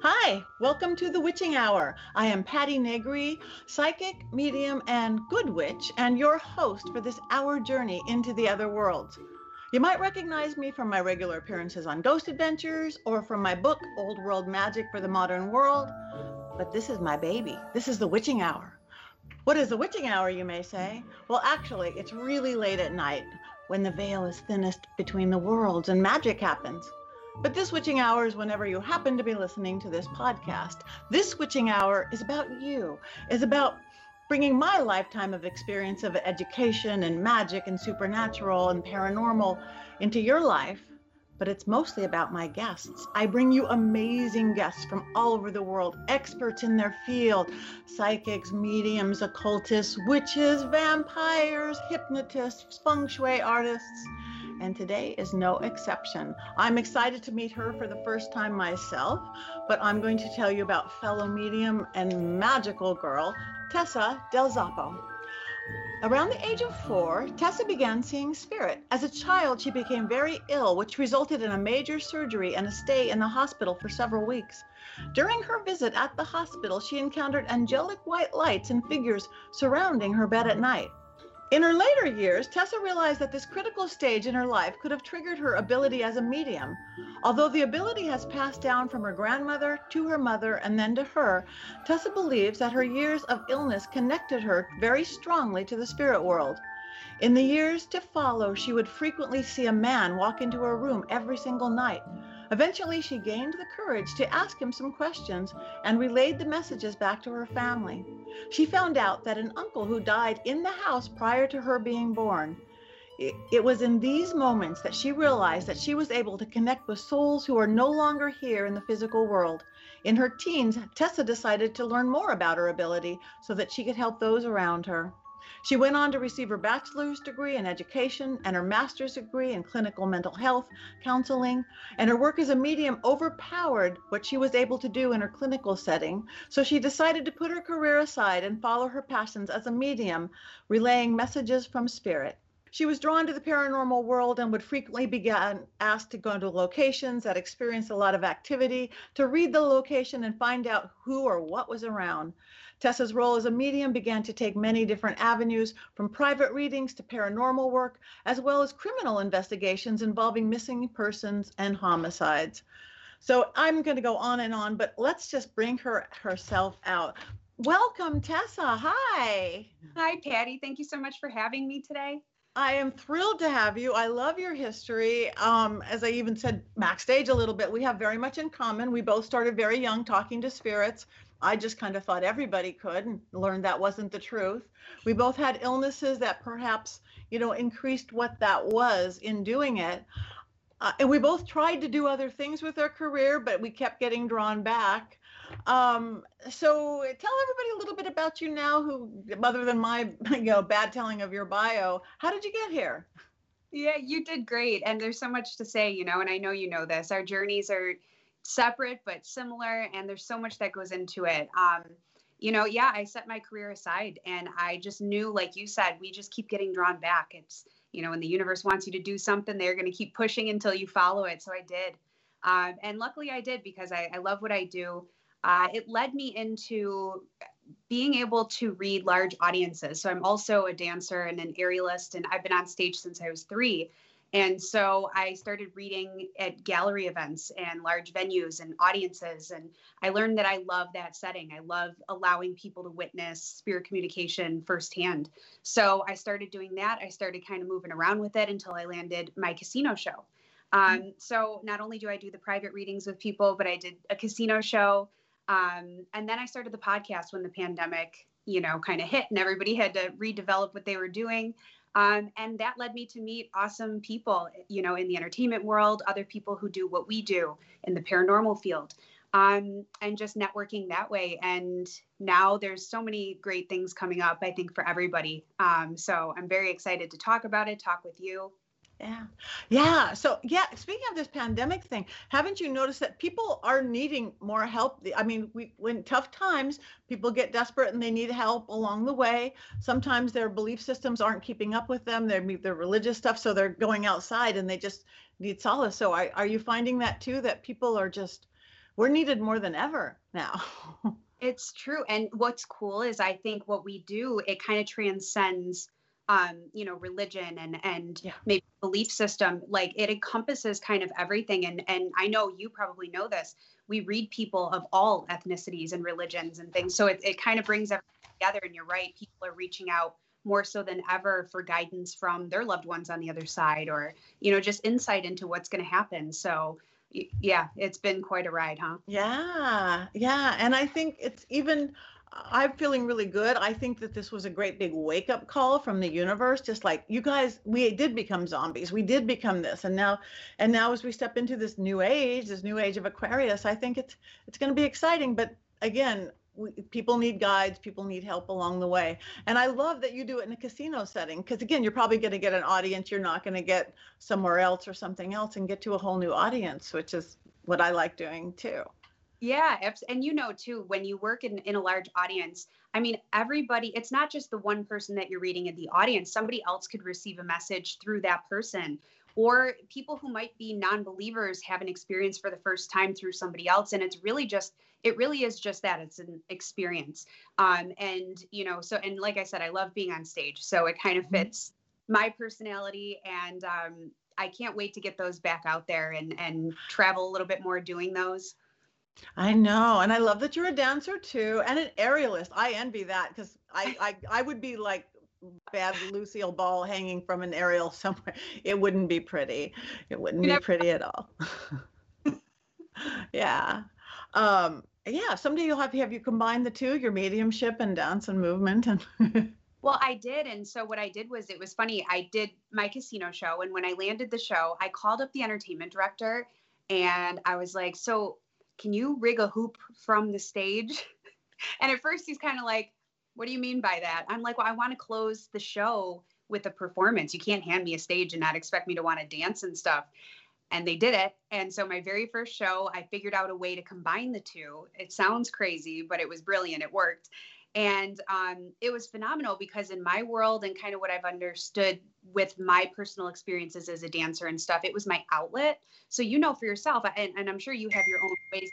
Hi, welcome to the Witching Hour. I am Patti Negri, psychic, medium, and good witch, and your host for this hour journey into the other worlds. You might recognize me from my regular appearances on Ghost Adventures or from my book, Old World Magic for the Modern World, but this is my baby. This is the Witching Hour. What is the witching hour, you may say? Well, actually, it's really late at night when the veil is thinnest between the worlds and magic happens. But this witching hour is whenever you happen to be listening to this podcast. This witching hour is about you, is about bringing my lifetime of experience of education and magic and supernatural and paranormal into your life. But it's mostly about my guests. I bring you amazing guests from all over the world, experts in their field psychics, mediums, occultists, witches, vampires, hypnotists, feng shui artists and today is no exception. I'm excited to meet her for the first time myself, but I'm going to tell you about fellow medium and magical girl, Tessa Del Zoppo. Around the age of four, Tessa began seeing spirit. As a child, she became very ill, which resulted in a major surgery and a stay in the hospital for several weeks. During her visit at the hospital, she encountered angelic white lights and figures surrounding her bed at night. In her later years, Tessa realized that this critical stage in her life could have triggered her ability as a medium. Although the ability has passed down from her grandmother to her mother and then to her, Tessa believes that her years of illness connected her very strongly to the spirit world. In the years to follow, she would frequently see a man walk into her room every single night. Eventually, she gained the courage to ask him some questions and relayed the messages back to her family. She found out that an uncle who died in the house prior to her being born. It, was in these moments that she realized that she was able to connect with souls who are no longer here in the physical world. In her teens, Tessa decided to learn more about her ability so that she could help those around her. She went on to receive her bachelor's degree in education and her master's degree in clinical mental health counseling. And her work as a medium overpowered what she was able to do in her clinical setting. So she decided to put her career aside and follow her passions as a medium, relaying messages from spirit. She was drawn to the paranormal world and would frequently be asked to go to locations that experienced a lot of activity, to read the location and find out who or what was around. Tessa's role as a medium began to take many different avenues, from private readings to paranormal work, as well as criminal investigations involving missing persons and homicides. So I'm going to go on and on, but let's just bring her herself out. Welcome, Tessa. Hi. Hi, Patti. Thank you so much for having me today. I am thrilled to have you. I love your history. Um, as I even said backstage a little bit, we have very much in common. We both started very young talking to spirits. I just kind of thought everybody could and learned that wasn't the truth. We both had illnesses that perhaps, you know, increased what that was in doing it. Uh, and we both tried to do other things with our career, but we kept getting drawn back. Um, so tell everybody a little bit about you now, who, other than my, you know, bad telling of your bio, how did you get here? Yeah, you did great. And there's so much to say, you know, and I know you know this. Our journeys are separate but similar and there's so much that goes into it. Um, you know yeah i set my career aside and i just knew like you said we just keep getting drawn back. It's you know when the universe wants you to do something they're going to keep pushing until you follow it. So i did. Um, and luckily i did because i, I love what i do. Uh, it led me into being able to read large audiences. So i'm also a dancer and an aerialist and i've been on stage since i was three and so I started reading at gallery events and large venues and audiences. And I learned that I love that setting. I love allowing people to witness spirit communication firsthand. So I started doing that. I started kind of moving around with it until I landed my casino show. Um, so not only do I do the private readings with people, but I did a casino show. Um, and then I started the podcast when the pandemic, you know, kind of hit and everybody had to redevelop what they were doing. Um, and that led me to meet awesome people, you know, in the entertainment world, other people who do what we do in the paranormal field, um, and just networking that way. And now there's so many great things coming up, I think, for everybody. Um, so I'm very excited to talk about it, talk with you. Yeah. Yeah. So, yeah, speaking of this pandemic thing, haven't you noticed that people are needing more help? I mean, we when tough times, people get desperate and they need help along the way. Sometimes their belief systems aren't keeping up with them, their their religious stuff, so they're going outside and they just need solace. So, are, are you finding that too that people are just we're needed more than ever now. it's true. And what's cool is I think what we do, it kind of transcends um, you know, religion and and yeah. maybe belief system. Like it encompasses kind of everything. And and I know you probably know this. We read people of all ethnicities and religions and things. So it, it kind of brings everything together. And you're right, people are reaching out more so than ever for guidance from their loved ones on the other side or, you know, just insight into what's going to happen. So yeah, it's been quite a ride, huh? Yeah, yeah. And I think it's even I'm feeling really good. I think that this was a great big wake up call from the universe. Just like you guys, we did become zombies. We did become this, and now, and now as we step into this new age, this new age of Aquarius, I think it's it's going to be exciting. But again, we, people need guides. People need help along the way. And I love that you do it in a casino setting because again, you're probably going to get an audience you're not going to get somewhere else or something else, and get to a whole new audience, which is what I like doing too. Yeah, and you know too, when you work in, in a large audience, I mean, everybody, it's not just the one person that you're reading in the audience. Somebody else could receive a message through that person. Or people who might be non believers have an experience for the first time through somebody else. And it's really just, it really is just that it's an experience. Um, and, you know, so, and like I said, I love being on stage. So it kind of mm-hmm. fits my personality. And um, I can't wait to get those back out there and, and travel a little bit more doing those. I know, and I love that you're a dancer too, and an aerialist. I envy that because I, I I would be like bad Lucille Ball hanging from an aerial somewhere. It wouldn't be pretty. It wouldn't be pretty at all. yeah. Um, yeah. Someday you'll have to have you combine the two, your mediumship and dance and movement and. Well, I did. And so what I did was it was funny. I did my casino show. And when I landed the show, I called up the entertainment director and I was like, So can you rig a hoop from the stage? and at first he's kind of like, what do you mean by that? I'm like, well, I want to close the show with a performance. You can't hand me a stage and not expect me to want to dance and stuff. And they did it. And so my very first show, I figured out a way to combine the two. It sounds crazy, but it was brilliant. It worked. And um, it was phenomenal because in my world and kind of what I've understood with my personal experiences as a dancer and stuff, it was my outlet. So you know for yourself, and, and I'm sure you have your own ways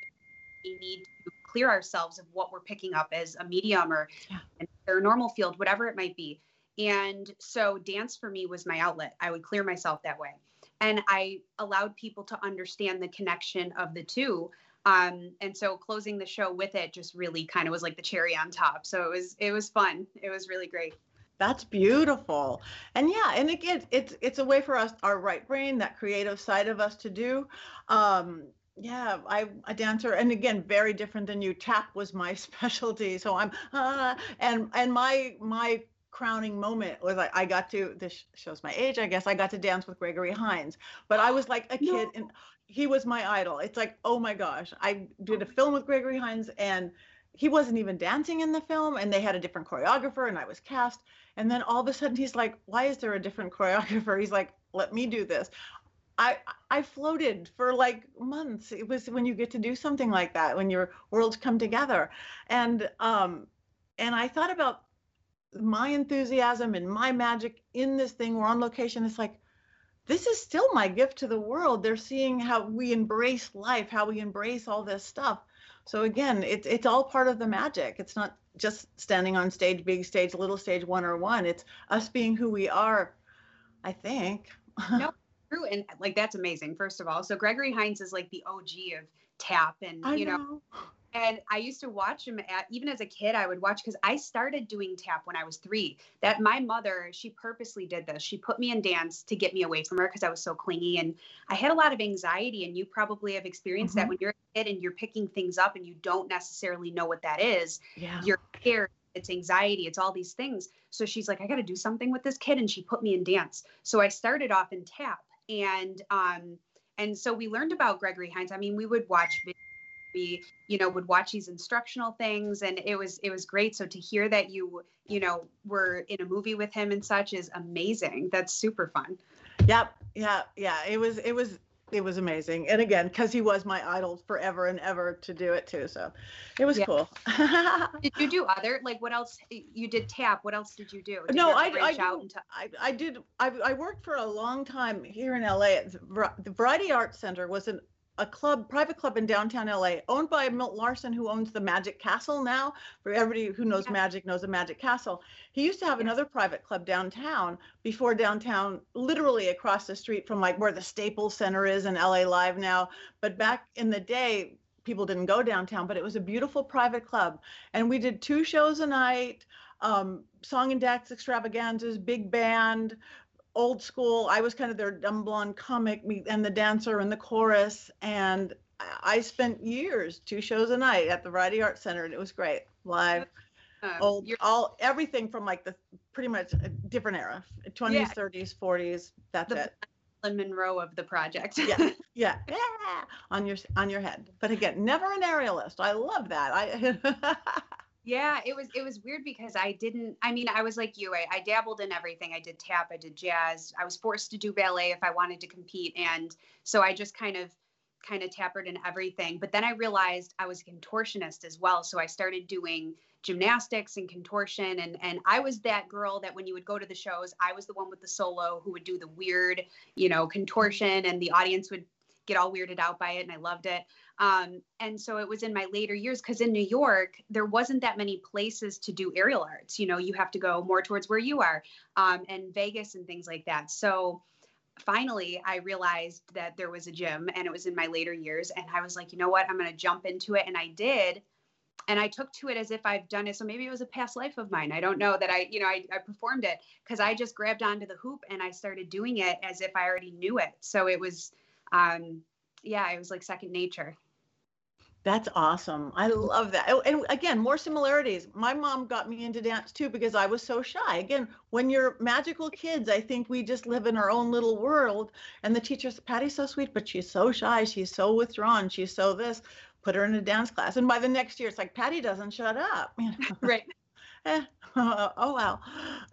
we need to clear ourselves of what we're picking up as a medium or yeah. an paranormal field, whatever it might be. And so dance for me was my outlet. I would clear myself that way. And I allowed people to understand the connection of the two um, and so closing the show with it just really kind of was like the cherry on top. So it was it was fun. It was really great. That's beautiful. And yeah, and again, it's it's a way for us, our right brain, that creative side of us to do. Um, yeah, I a dancer, and again, very different than you. Tap was my specialty, so I'm uh, and and my my crowning moment was like I got to this shows my age, I guess. I got to dance with Gregory Hines, but I was like a kid, no. and he was my idol. It's like, oh my gosh, I did a film with Gregory Hines and he wasn't even dancing in the film and they had a different choreographer and I was cast. And then all of a sudden he's like, why is there a different choreographer? He's like, let me do this. I I floated for like months. It was when you get to do something like that, when your worlds come together. And um and I thought about my enthusiasm and my magic in this thing. We're on location. It's like, this is still my gift to the world. They're seeing how we embrace life, how we embrace all this stuff. So again, it's it's all part of the magic. It's not just standing on stage, big stage, little stage, one or one. It's us being who we are. I think. no, true, and like that's amazing. First of all, so Gregory Hines is like the OG of tap, and I you know, know and I used to watch him at even as a kid. I would watch because I started doing tap when I was three. That my mother, she purposely did this. She put me in dance to get me away from her because I was so clingy and I had a lot of anxiety. And you probably have experienced mm-hmm. that when you're a kid and you're picking things up and you don't necessarily know what that is. Yeah. You're scared. It's anxiety. It's all these things. So she's like, I got to do something with this kid, and she put me in dance. So I started off in tap, and um, and so we learned about Gregory Hines. I mean, we would watch videos we you know would watch these instructional things. And it was it was great. So to hear that you you know were in a movie with him and such is amazing. That's super fun. Yep. Yeah. Yeah. It was it was it was amazing. And again because he was my idol forever and ever to do it too. So it was yeah. cool. Did you do other like what else you did tap. What else did you do? Did no you I, I, do, I, I did I, I worked for a long time here in la at the variety arts center was an a club, private club in downtown LA, owned by Milt Larsen, who owns the Magic Castle now. For everybody who knows yeah. Magic, knows the Magic Castle. He used to have another private club downtown before downtown, literally across the street from like where the Staples Center is in LA Live now. But back in the day, people didn't go downtown, but it was a beautiful private club, and we did two shows a night. Um, song and dance extravaganzas, big band, old school. I was kind of their dumb blonde comic and the dancer and the chorus. And I spent years, two shows a night at the Variety Arts Center, and it was great. Live, um, old, all everything from like the pretty much a different era, 20s, yeah. 30s, 40s. That's the, it. Monroe of the project. yeah, yeah, yeah, on your on your head. But again, never an aerialist. I love that. I Yeah, it was it was weird because I didn't. I mean, I was like you. I, I dabbled in everything. I did tap. I did jazz. I was forced to do ballet if I wanted to compete, and so I just kind of kind of tappered in everything. But then I realized I was a contortionist as well, so I started doing gymnastics and contortion and and I was that girl that when you would go to the shows I was the one with the solo who would do the weird you know contortion and the audience would get all weirded out by it and I loved it um, and so it was in my later years because in New York, there wasn't that many places to do aerial arts. You know, you have to go more towards where you are um, and Vegas and things like that. So finally, I realized that there was a gym and it was in my later years. And I was like, you know what? I'm going to jump into it. And I did. And I took to it as if I've done it. So maybe it was a past life of mine. I don't know that I, you know, I, I performed it because I just grabbed onto the hoop and I started doing it as if I already knew it. So it was, um, yeah, it was like second nature. That's awesome. I love that. Oh, and again, more similarities. My mom got me into dance too because I was so shy. Again, when you're magical kids, I think we just live in our own little world. And the teacher's, Patti's so sweet, but she's so shy. She's so withdrawn. She's so this. Put her in a dance class. And by the next year, it's like, Patti doesn't shut up. right. eh, oh, wow.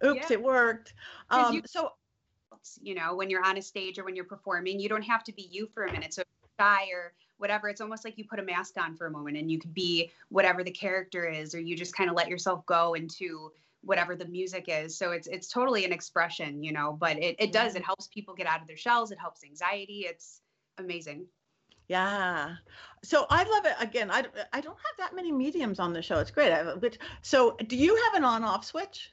Oops, yeah. it worked. Um, you, so, you know, when you're on a stage or when you're performing, you don't have to be you for a minute. So, shy or whatever it's almost like you put a mask on for a moment and you could be whatever the character is or you just kind of let yourself go into whatever the music is so it's it's totally an expression you know but it, it does it helps people get out of their shells it helps anxiety it's amazing yeah. So I love it. Again, I, I don't have that many mediums on the show. It's great. I, but, so do you have an on off switch?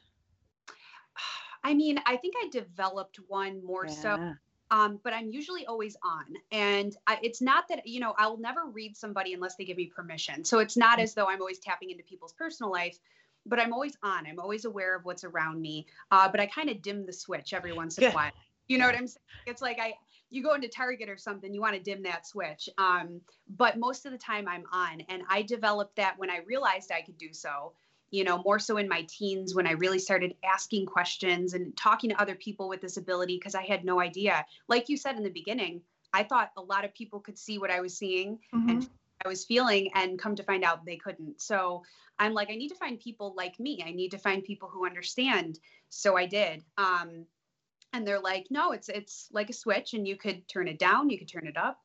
I mean, I think I developed one more yeah. so um, but I'm usually always on. And I, it's not that, you know, I'll never read somebody unless they give me permission. So it's not mm. as though I'm always tapping into people's personal life, but I'm always on. I'm always aware of what's around me. Uh, but I kind of dim the switch every once in a while. You know what I'm saying? It's like I, you go into Target or something, you want to dim that switch. Um, but most of the time I'm on. And I developed that when I realized I could do so you know, more so in my teens when I really started asking questions and talking to other people with disability because I had no idea. Like you said in the beginning, I thought a lot of people could see what I was seeing mm-hmm. and I was feeling, and come to find out they couldn't. So I'm like, I need to find people like me. I need to find people who understand. So I did. Um, and they're like, no, it's it's like a switch, and you could turn it down, you could turn it up.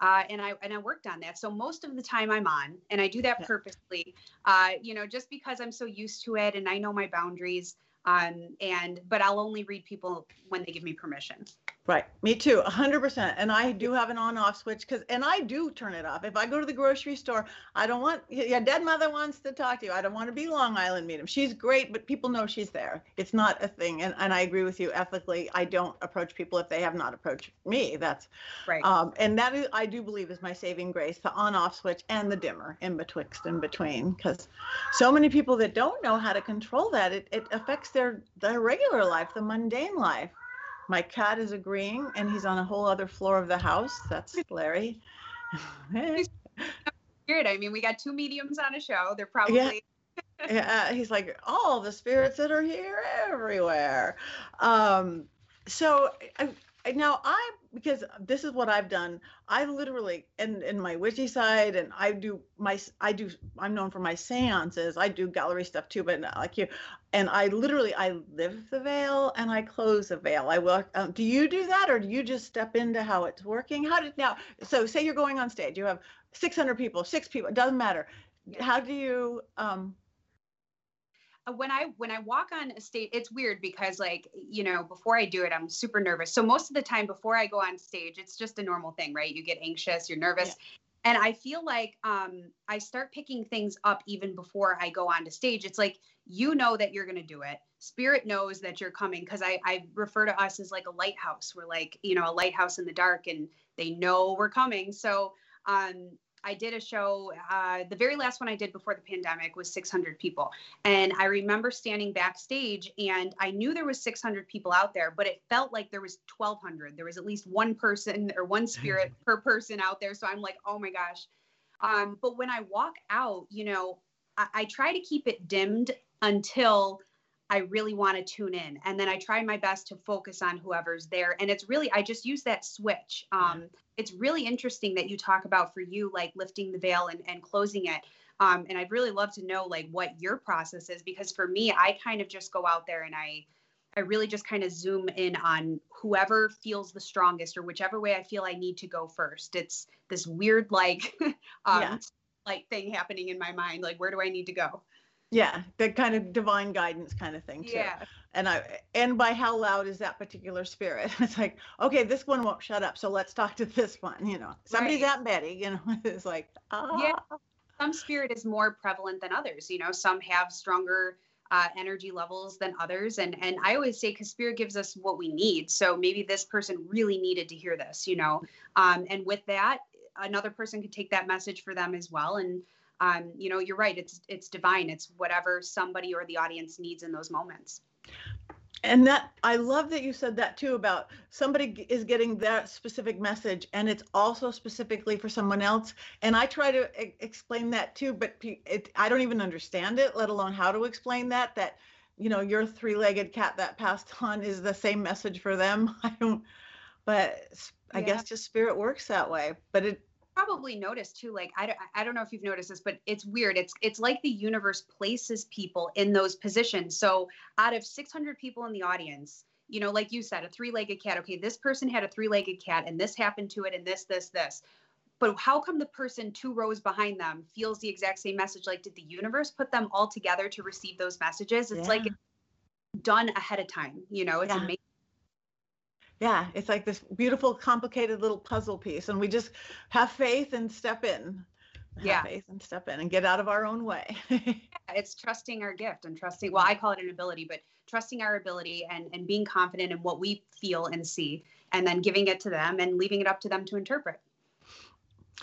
Uh, and I and I worked on that. So most of the time I'm on, and I do that purposely. Uh, you know, just because I'm so used to it and I know my boundaries. Um, and but I'll only read people when they give me permission. Right. Me too. 100%. And I do have an on off switch because, and I do turn it off. If I go to the grocery store, I don't want, yeah, dead mother wants to talk to you. I don't want to be Long Island medium. She's great, but people know she's there. It's not a thing. And, and I agree with you ethically. I don't approach people if they have not approached me. That's right. Um, and that is, I do believe is my saving grace, the on off switch and the dimmer in betwixt and between. Because so many people that don't know how to control that, it, it affects their, their regular life, the mundane life. My cat is agreeing, and he's on a whole other floor of the house. That's Larry. Weird. I mean, we got two mediums on a show. They're probably. Yeah. yeah, he's like all the spirits that are here everywhere. Um, so I, now I because this is what I've done. I literally and in my witchy side, and I do my I do I'm known for my seances. I do gallery stuff too, but not like you. And I literally I live the veil and I close the veil. I will. Um, do you do that, or do you just step into how it's working? How did now? So say you're going on stage, you have 600 people, six people. It doesn't matter. Yeah. How do you um, when I when I walk on a stage, it's weird because like you know before I do it, I'm super nervous. So most of the time before I go on stage, it's just a normal thing, right? You get anxious, you're nervous. Yeah. And I feel like um, I start picking things up even before I go on to stage. It's like you know that you're going to do it. Spirit knows that you're coming because I, I refer to us as like a lighthouse. We're like you know a lighthouse in the dark, and they know we're coming. So um, I did a show. Uh, the very last one I did before the pandemic was 600 people, and I remember standing backstage, and I knew there was 600 people out there, but it felt like there was 1,200. There was at least one person or one spirit per person out there. So I'm like, oh my gosh. Um, but when I walk out, you know, I, I try to keep it dimmed until I really want to tune in. And then I try my best to focus on whoever's there. And it's really, I just use that switch. Um, it's really interesting that you talk about for you, like lifting the veil and, and closing it. Um, and I'd really love to know like what your process is because for me, I kind of just go out there and I, I really just kind of zoom in on whoever feels the strongest or whichever way I feel I need to go first. It's this weird like um yeah. like thing happening in my mind. Like where do I need to go? Yeah, the kind of divine guidance kind of thing too. Yeah. And I and by how loud is that particular spirit? It's like, okay, this one won't shut up, so let's talk to this one. You know, somebody's right. Betty. You know, it's like, ah. Yeah. Some spirit is more prevalent than others. You know, some have stronger uh, energy levels than others, and and I always say because spirit gives us what we need. So maybe this person really needed to hear this. You know, um, and with that, another person could take that message for them as well, and um, you know, you're right. It's it's divine. It's whatever somebody or the audience needs in those moments. And that I love that you said that too about somebody is getting that specific message and it's also specifically for someone else. And I try to e- explain that too, but it, I don't even understand it, let alone how to explain that. That you know, your three-legged cat that passed on is the same message for them. I don't, but I yeah. guess just spirit works that way. But it probably noticed too like I don't, I don't know if you've noticed this but it's weird. It's it's like the universe places people in those positions. So out of 600 people in the audience you know like you said a three-legged cat okay this person had a three-legged cat and this happened to it and this this this. But how come the person two rows behind them feels the exact same message? Like did the universe put them all together to receive those messages? It's yeah. like done ahead of time you know it's yeah. amazing yeah it's like this beautiful complicated little puzzle piece and we just have faith and step in. Have yeah. faith and step in and get out of our own way. Yeah, it's trusting our gift and trusting well i call it an ability but trusting our ability and and being confident in what we feel and see and then giving it to them and leaving it up to them to interpret.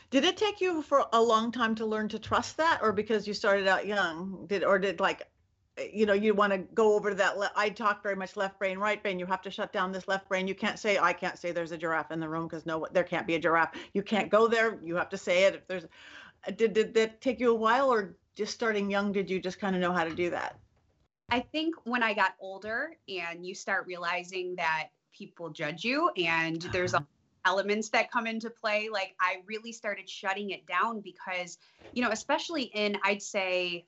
Did it take you for a long time to learn to trust that or because you started out young? Did or did like you know you want to go over that le- i talk very much left brain right brain. You have to shut down this left brain. You can't say i can't say there's a giraffe in the room because no there can't be a giraffe. You can't go there. You have to say it. If there's did, did that take you a while or just starting young did you just kind of know how to do that? I think when i got older and you start realizing that people judge you and there's uh-huh. elements that come into play like i really started shutting it down because you know especially in i'd say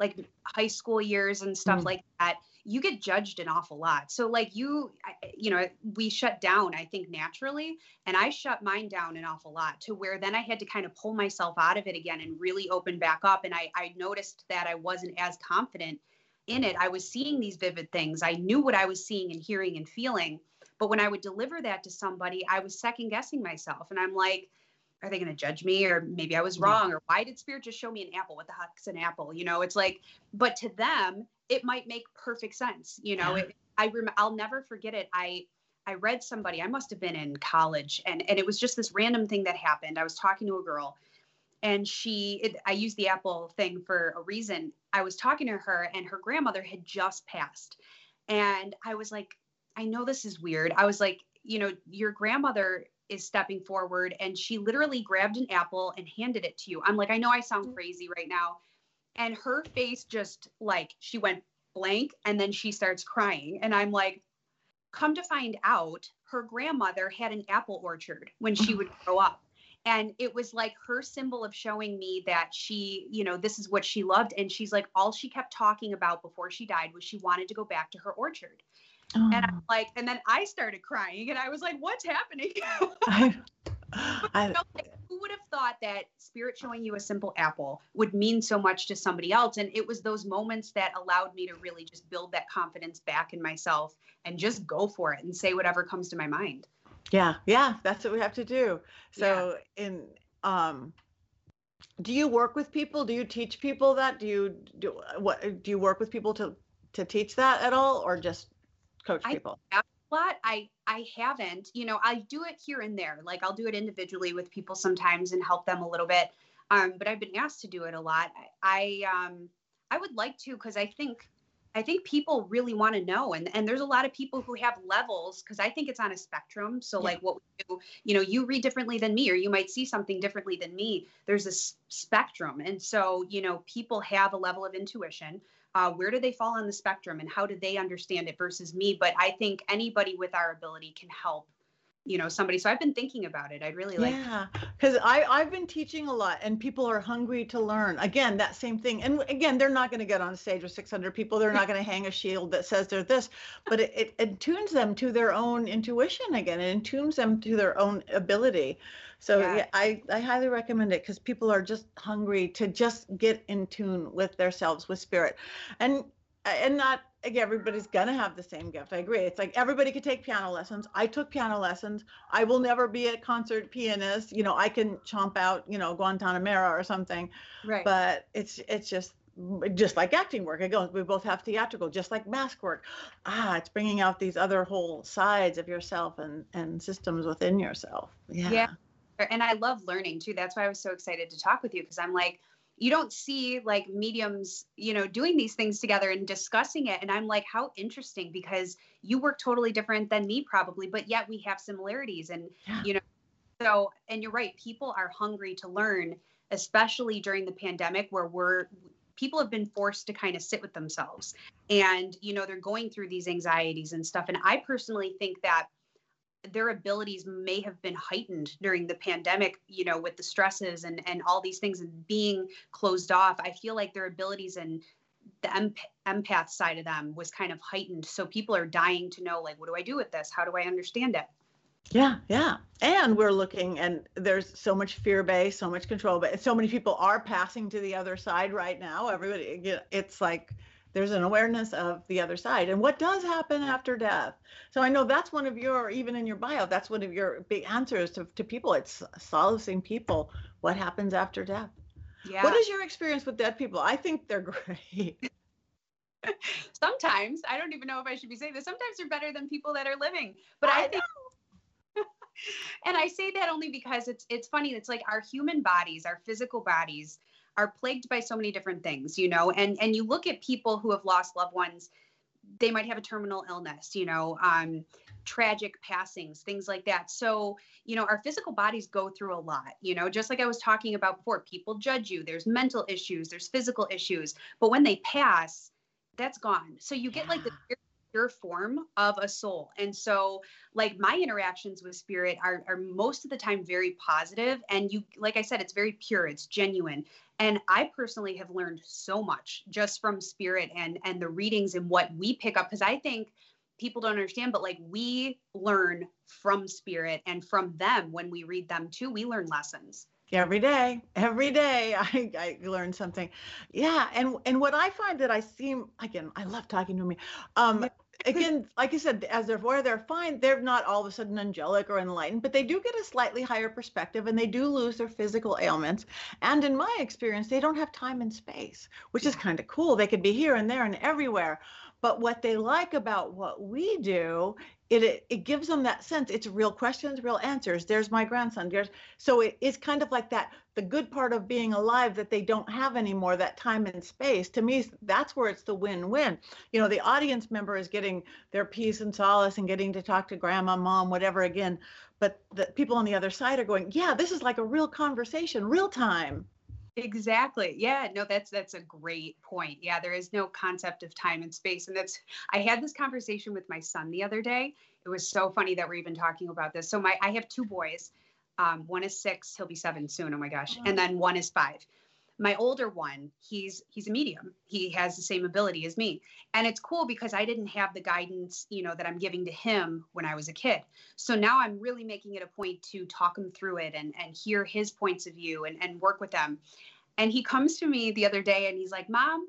like high school years and stuff mm. like that you get judged an awful lot. So like you you know we shut down i think naturally and i shut mine down an awful lot to where then i had to kind of pull myself out of it again and really open back up and i i noticed that i wasn't as confident in it. I was seeing these vivid things. I knew what i was seeing and hearing and feeling but when i would deliver that to somebody i was second guessing myself and i'm like are they going to judge me or maybe i was wrong or why did spirit just show me an apple what the heck's an apple you know? It's like but to them it might make perfect sense you know? It, i rem- i'll never forget it. I i read somebody i must have been in college and and it was just this random thing that happened. I was talking to a girl and she it, i used the apple thing for a reason. I was talking to her and her grandmother had just passed and i was like i know this is weird. I was like you know your grandmother is stepping forward and she literally grabbed an apple and handed it to you. I'm like, I know I sound mm. crazy right now. And her face just like she went blank and then she starts crying. And I'm like, come to find out, her grandmother had an apple orchard when she would grow up. And it was like her symbol of showing me that she, you know, this is what she loved. And she's like, all she kept talking about before she died was she wanted to go back to her orchard. Oh. And I'm oh. like, and then I started crying and I was like, what's happening? I, I, like who would have thought that spirit showing you a simple apple would mean so much to somebody else? And it was those moments that allowed me to really just build that confidence back in myself and just go for it and say whatever comes to my mind. Yeah, yeah, that's what we have to do. So yeah. in um do you work with people? Do you teach people that? Do you do what do you work with people to to teach that at all or just coach people? I, lot I I haven't. You know, I do it here and there. Like I'll do it individually with people sometimes and help them a little bit. Um, but I've been asked to do it a lot. I um I would like to because I think I think people really want to know. And, and there's a lot of people who have levels because I think it's on a spectrum. So, yeah. like what we do, you know, you read differently than me, or you might see something differently than me. There's a s- spectrum. And so, you know, people have a level of intuition. Uh, where do they fall on the spectrum and how do they understand it versus me? But I think anybody with our ability can help you know somebody so i've been thinking about it i'd really like yeah because i i've been teaching a lot and people are hungry to learn again that same thing and again they're not going to get on stage with 600 people they're not going to hang a shield that says they're this but it, it, it tunes them to their own intuition again it tunes them to their own ability so yeah, yeah I, I highly recommend it because people are just hungry to just get in tune with themselves with spirit and and not again, everybody's gonna have the same gift. I agree. It's like everybody could take piano lessons. I took piano lessons. I will never be a concert pianist. You know, I can chomp out, you know, Guantanamera or something. Right. But it's it's just just like acting work. Again. We both have theatrical, just like mask work. Ah, it's bringing out these other whole sides of yourself and and systems within yourself. Yeah. Yeah. And I love learning too. That's why I was so excited to talk with you because I'm like you don't see like mediums you know doing these things together and discussing it. And i'm like how interesting because you work totally different than me probably but yet we have similarities and yeah. you know so and you're right people are hungry to learn especially during the pandemic where we're people have been forced to kind of sit with themselves. And you know they're going through these anxieties and stuff. And i personally think that their abilities may have been heightened during the pandemic you know with the stresses and and all these things and being closed off. I feel like their abilities and the empath side of them was kind of heightened. So people are dying to know like what do i do with this? How do i understand it? Yeah yeah. And we're looking and there's so much fear based so much control but so many people are passing to the other side right now. Everybody it's like there's an awareness of the other side and what does happen after death. So i know that's one of your even in your bio that's one of your big answers to, to people. It's solacing people what happens after death. Yeah. What is your experience with dead people? I think they're great. Sometimes i don't even know if i should be saying this sometimes they're better than people that are living but i, I think and i say that only because it's it's funny it's like our human bodies our physical bodies are plagued by so many different things, you know, and and you look at people who have lost loved ones, they might have a terminal illness, you know, um, tragic passings, things like that. So, you know, our physical bodies go through a lot, you know, just like I was talking about before, people judge you, there's mental issues, there's physical issues, but when they pass, that's gone. So you get like the pure form of a soul. And so, like, my interactions with spirit are, are most of the time very positive And you, like I said, it's very pure, it's genuine. And I personally have learned so much just from spirit and and the readings and what we pick up because I think people don't understand, but like we learn from spirit and from them when we read them too, we learn lessons every day every day I, I learn something yeah and and what i find that i seem again i love talking to me um again, like I said, as they're where they're fine, they're not all of a sudden angelic or enlightened, but they do get a slightly higher perspective and they do lose their physical ailments. And in my experience, they don't have time and space, which is kind of cool. They could be here and there and everywhere. But what they like about what we do it, it, gives them that sense it's real questions real answers there's my grandson there's so it, it's kind of like that the good part of being alive that they don't have anymore that time and space to me that's where it's the win-win. You know the audience member is getting their peace and solace and getting to talk to grandma mom whatever again but the people on the other side are going yeah this is like a real conversation real time Exactly. Yeah, no that's that's a great point. Yeah, there is no concept of time and space and that's I had this conversation with my son the other day. It was so funny that we're even talking about this. So my I have two boys. Um, one is 6, he'll be 7 soon. Oh my gosh. And then one is 5. my older one he's he's a medium he has the same ability as me and it's cool because i didn't have the guidance you know that i'm giving to him when i was a kid so now i'm really making it a point to talk him through it and and hear his points of view and and work with them and he comes to me the other day and he's like mom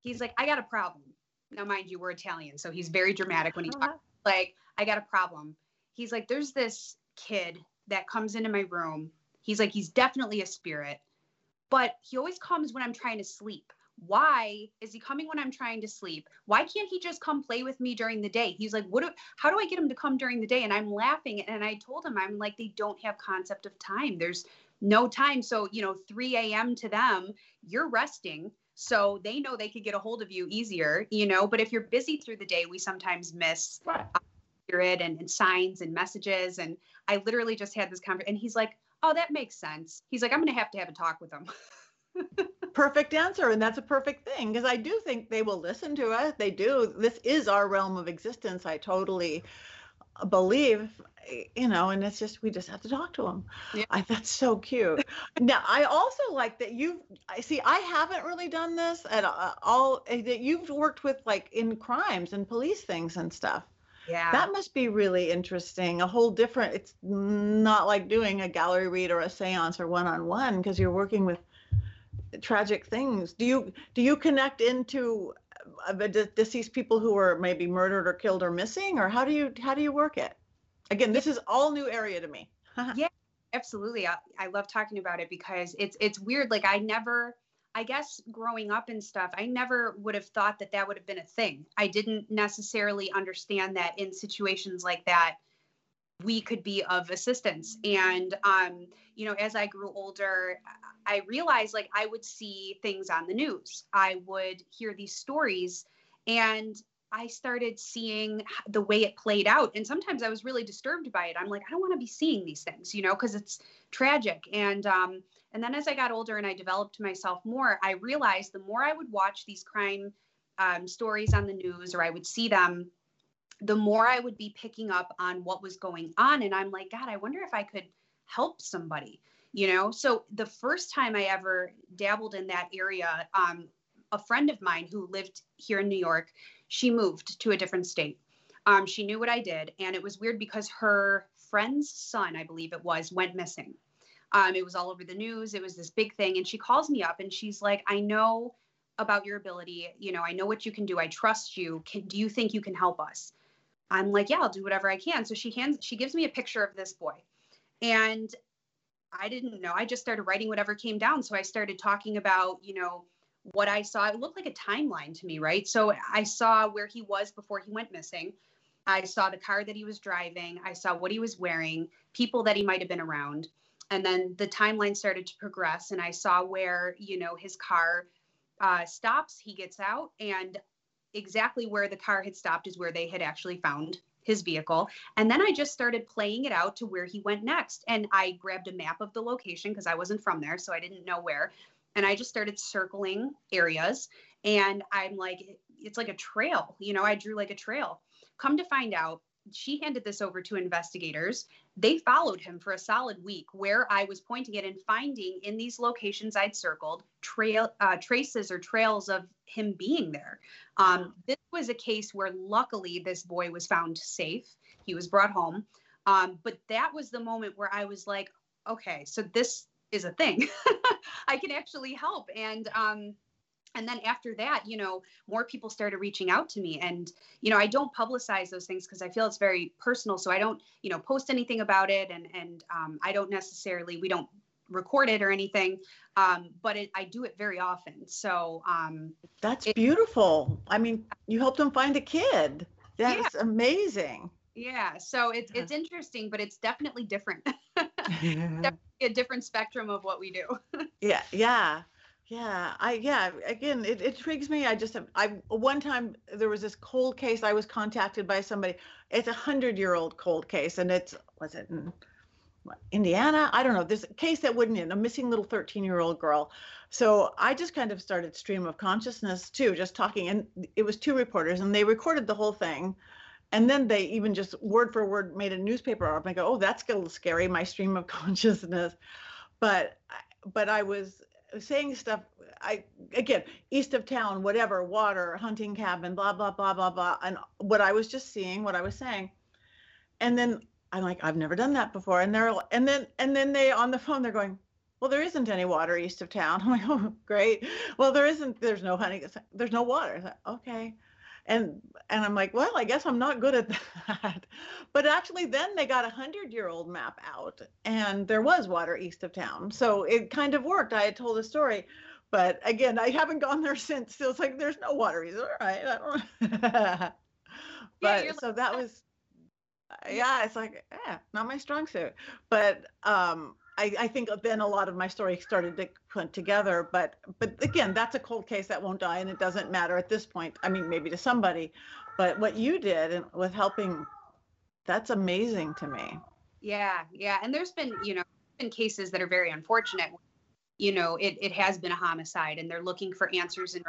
he's like i got a problem now mind you we're italian so he's very dramatic when he talks uh-huh. like i got a problem he's like there's this kid that comes into my room he's like he's definitely a spirit but he always comes when I'm trying to sleep. Why is he coming when I'm trying to sleep? Why can't he just come play with me during the day? He's like, what? Do, how do I get him to come during the day? And I'm laughing, and I told him, I'm like, they don't have concept of time. There's no time. So you know, 3 a.m. to them, you're resting. So they know they could get a hold of you easier, you know. But if you're busy through the day, we sometimes miss right. Uh, it and, and signs and messages. And I literally just had this conversation, and he's like, oh, that makes sense. He's like, I'm going to have to have a talk with him. perfect answer. And that's a perfect thing because I do think they will listen to us. They do. This is our realm of existence. I totally believe you know and it's just we just have to talk to them yeah. I, that's so cute now i also like that you i see i haven't really done this at all eh, that you've worked with like in crimes and police things and stuff yeah. That must be really interesting. A whole different, it's not like doing a gallery read or a seance or one on one because you're working with tragic things. Do you do you connect into uh, deceased people who were maybe murdered or killed or missing or how do you how do you work it? Again, this is all new area to me. yeah, absolutely. I, I love talking about it because it's it's weird like I never I guess growing up and stuff, I never would have thought that that would have been a thing. I didn't necessarily understand that in situations like that, we could be of assistance. And, um, you know, as I grew older, I realized like I would see things on the news, I would hear these stories, and I started seeing the way it played out. And sometimes I was really disturbed by it. I'm like, I don't want to be seeing these things, you know, because it's tragic. And, um, and then as I got older and I developed myself more, I realized the more I would watch these crime um, stories on the news or I would see them, the more I would be picking up on what was going on. And I'm like, God, I wonder if I could help somebody, you know? So the first time I ever dabbled in that area, um, a friend of mine who lived here in New York, she moved to a different state. Um, she knew what I did. And it was weird because her friend's son, I believe it was, went missing. Um, it was all over the news. It was this big thing. And she calls me up and she's like, I know about your ability. You know, I know what you can do. I trust you. Can, do you think you can help us? I'm like, yeah, I'll do whatever I can. So she hands, she gives me a picture of this boy. And I didn't know. I just started writing whatever came down. So I started talking about, you know, what I saw. It looked like a timeline to me, right? So I saw where he was before he went missing. I saw the car that he was driving. I saw what he was wearing, people that he might have been around and then the timeline started to progress and i saw where you know his car uh, stops he gets out and exactly where the car had stopped is where they had actually found his vehicle and then i just started playing it out to where he went next and i grabbed a map of the location because i wasn't from there so i didn't know where and i just started circling areas and i'm like it's like a trail you know i drew like a trail come to find out she handed this over to investigators. They followed him for a solid week, where I was pointing it and finding in these locations I'd circled trail uh, traces or trails of him being there. Um, this was a case where luckily this boy was found safe. He was brought home, um, but that was the moment where I was like, okay, so this is a thing. I can actually help, and um, and then after that you know more people started reaching out to me. And you know i don't publicize those things because i feel it's very personal. So i don't you know post anything about it. And and um, i don't necessarily we don't record it or anything. Um, but it, i do it very often. So um, that's it, beautiful. I mean you helped them find a kid. That's yeah. amazing. Yeah. So it's it's interesting but it's definitely different. Definitely a different spectrum of what we do yeah yeah yeah, I yeah, again, it, it intrigues me. I just have I one time there was this cold case. I was contacted by somebody. It's a hundred year old cold case, and it's was it in Indiana? I don't know. This case that wouldn't end a missing little 13 year old girl. So I just kind of started stream of consciousness too, just talking, and it was two reporters, and they recorded the whole thing. And then they even just word for word made a newspaper article. I go, oh, that's a little scary, my stream of consciousness. But but I was saying stuff. I again, east of town, whatever, water, hunting cabin, blah blah blah blah blah, and what I was just seeing, what I was saying, and then I'm like, I've never done that before, and they're and then and then they on the phone, they're going, well, there isn't any water east of town. I'm like, oh, great. Well, there isn't. There's no honey. There's no water. Like, okay and and i'm like well i guess i'm not good at that. But actually then they got a hundred year old map out and there was water east of town. So it kind of worked. I had told a story but again i haven't gone there since. So it's like there's no water either all right but yeah, so that was yeah it's like yeah not my strong suit. But um I, I, think then a lot of my story started to put together. But but again, that's a cold case that won't die, and it doesn't matter at this point. I mean, maybe to somebody, but what you did and with helping, that's amazing to me. Yeah, yeah, and there's been you know been cases that are very unfortunate. You know, it it has been a homicide, and they're looking for answers and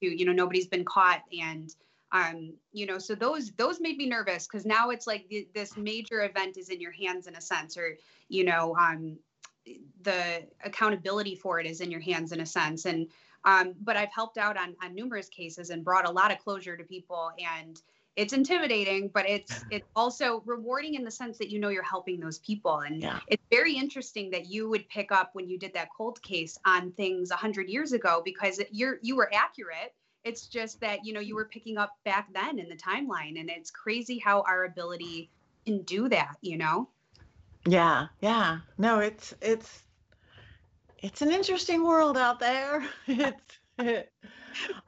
you know nobody's been caught and um you know so those those made me nervous because now it's like th- this major event is in your hands in a sense or you know um the accountability for it is in your hands in a sense. And um, but i've helped out on, on numerous cases and brought a lot of closure to people and it's intimidating but it's it's also rewarding in the sense that you know you're helping those people. And yeah. it's very interesting that you would pick up when you did that cold case on things 100 years ago because you're you were accurate. It's just that you know you were picking up back then in the timeline and it's crazy how our ability can do that you know yeah, yeah. No, it's it's it's an interesting world out there. it's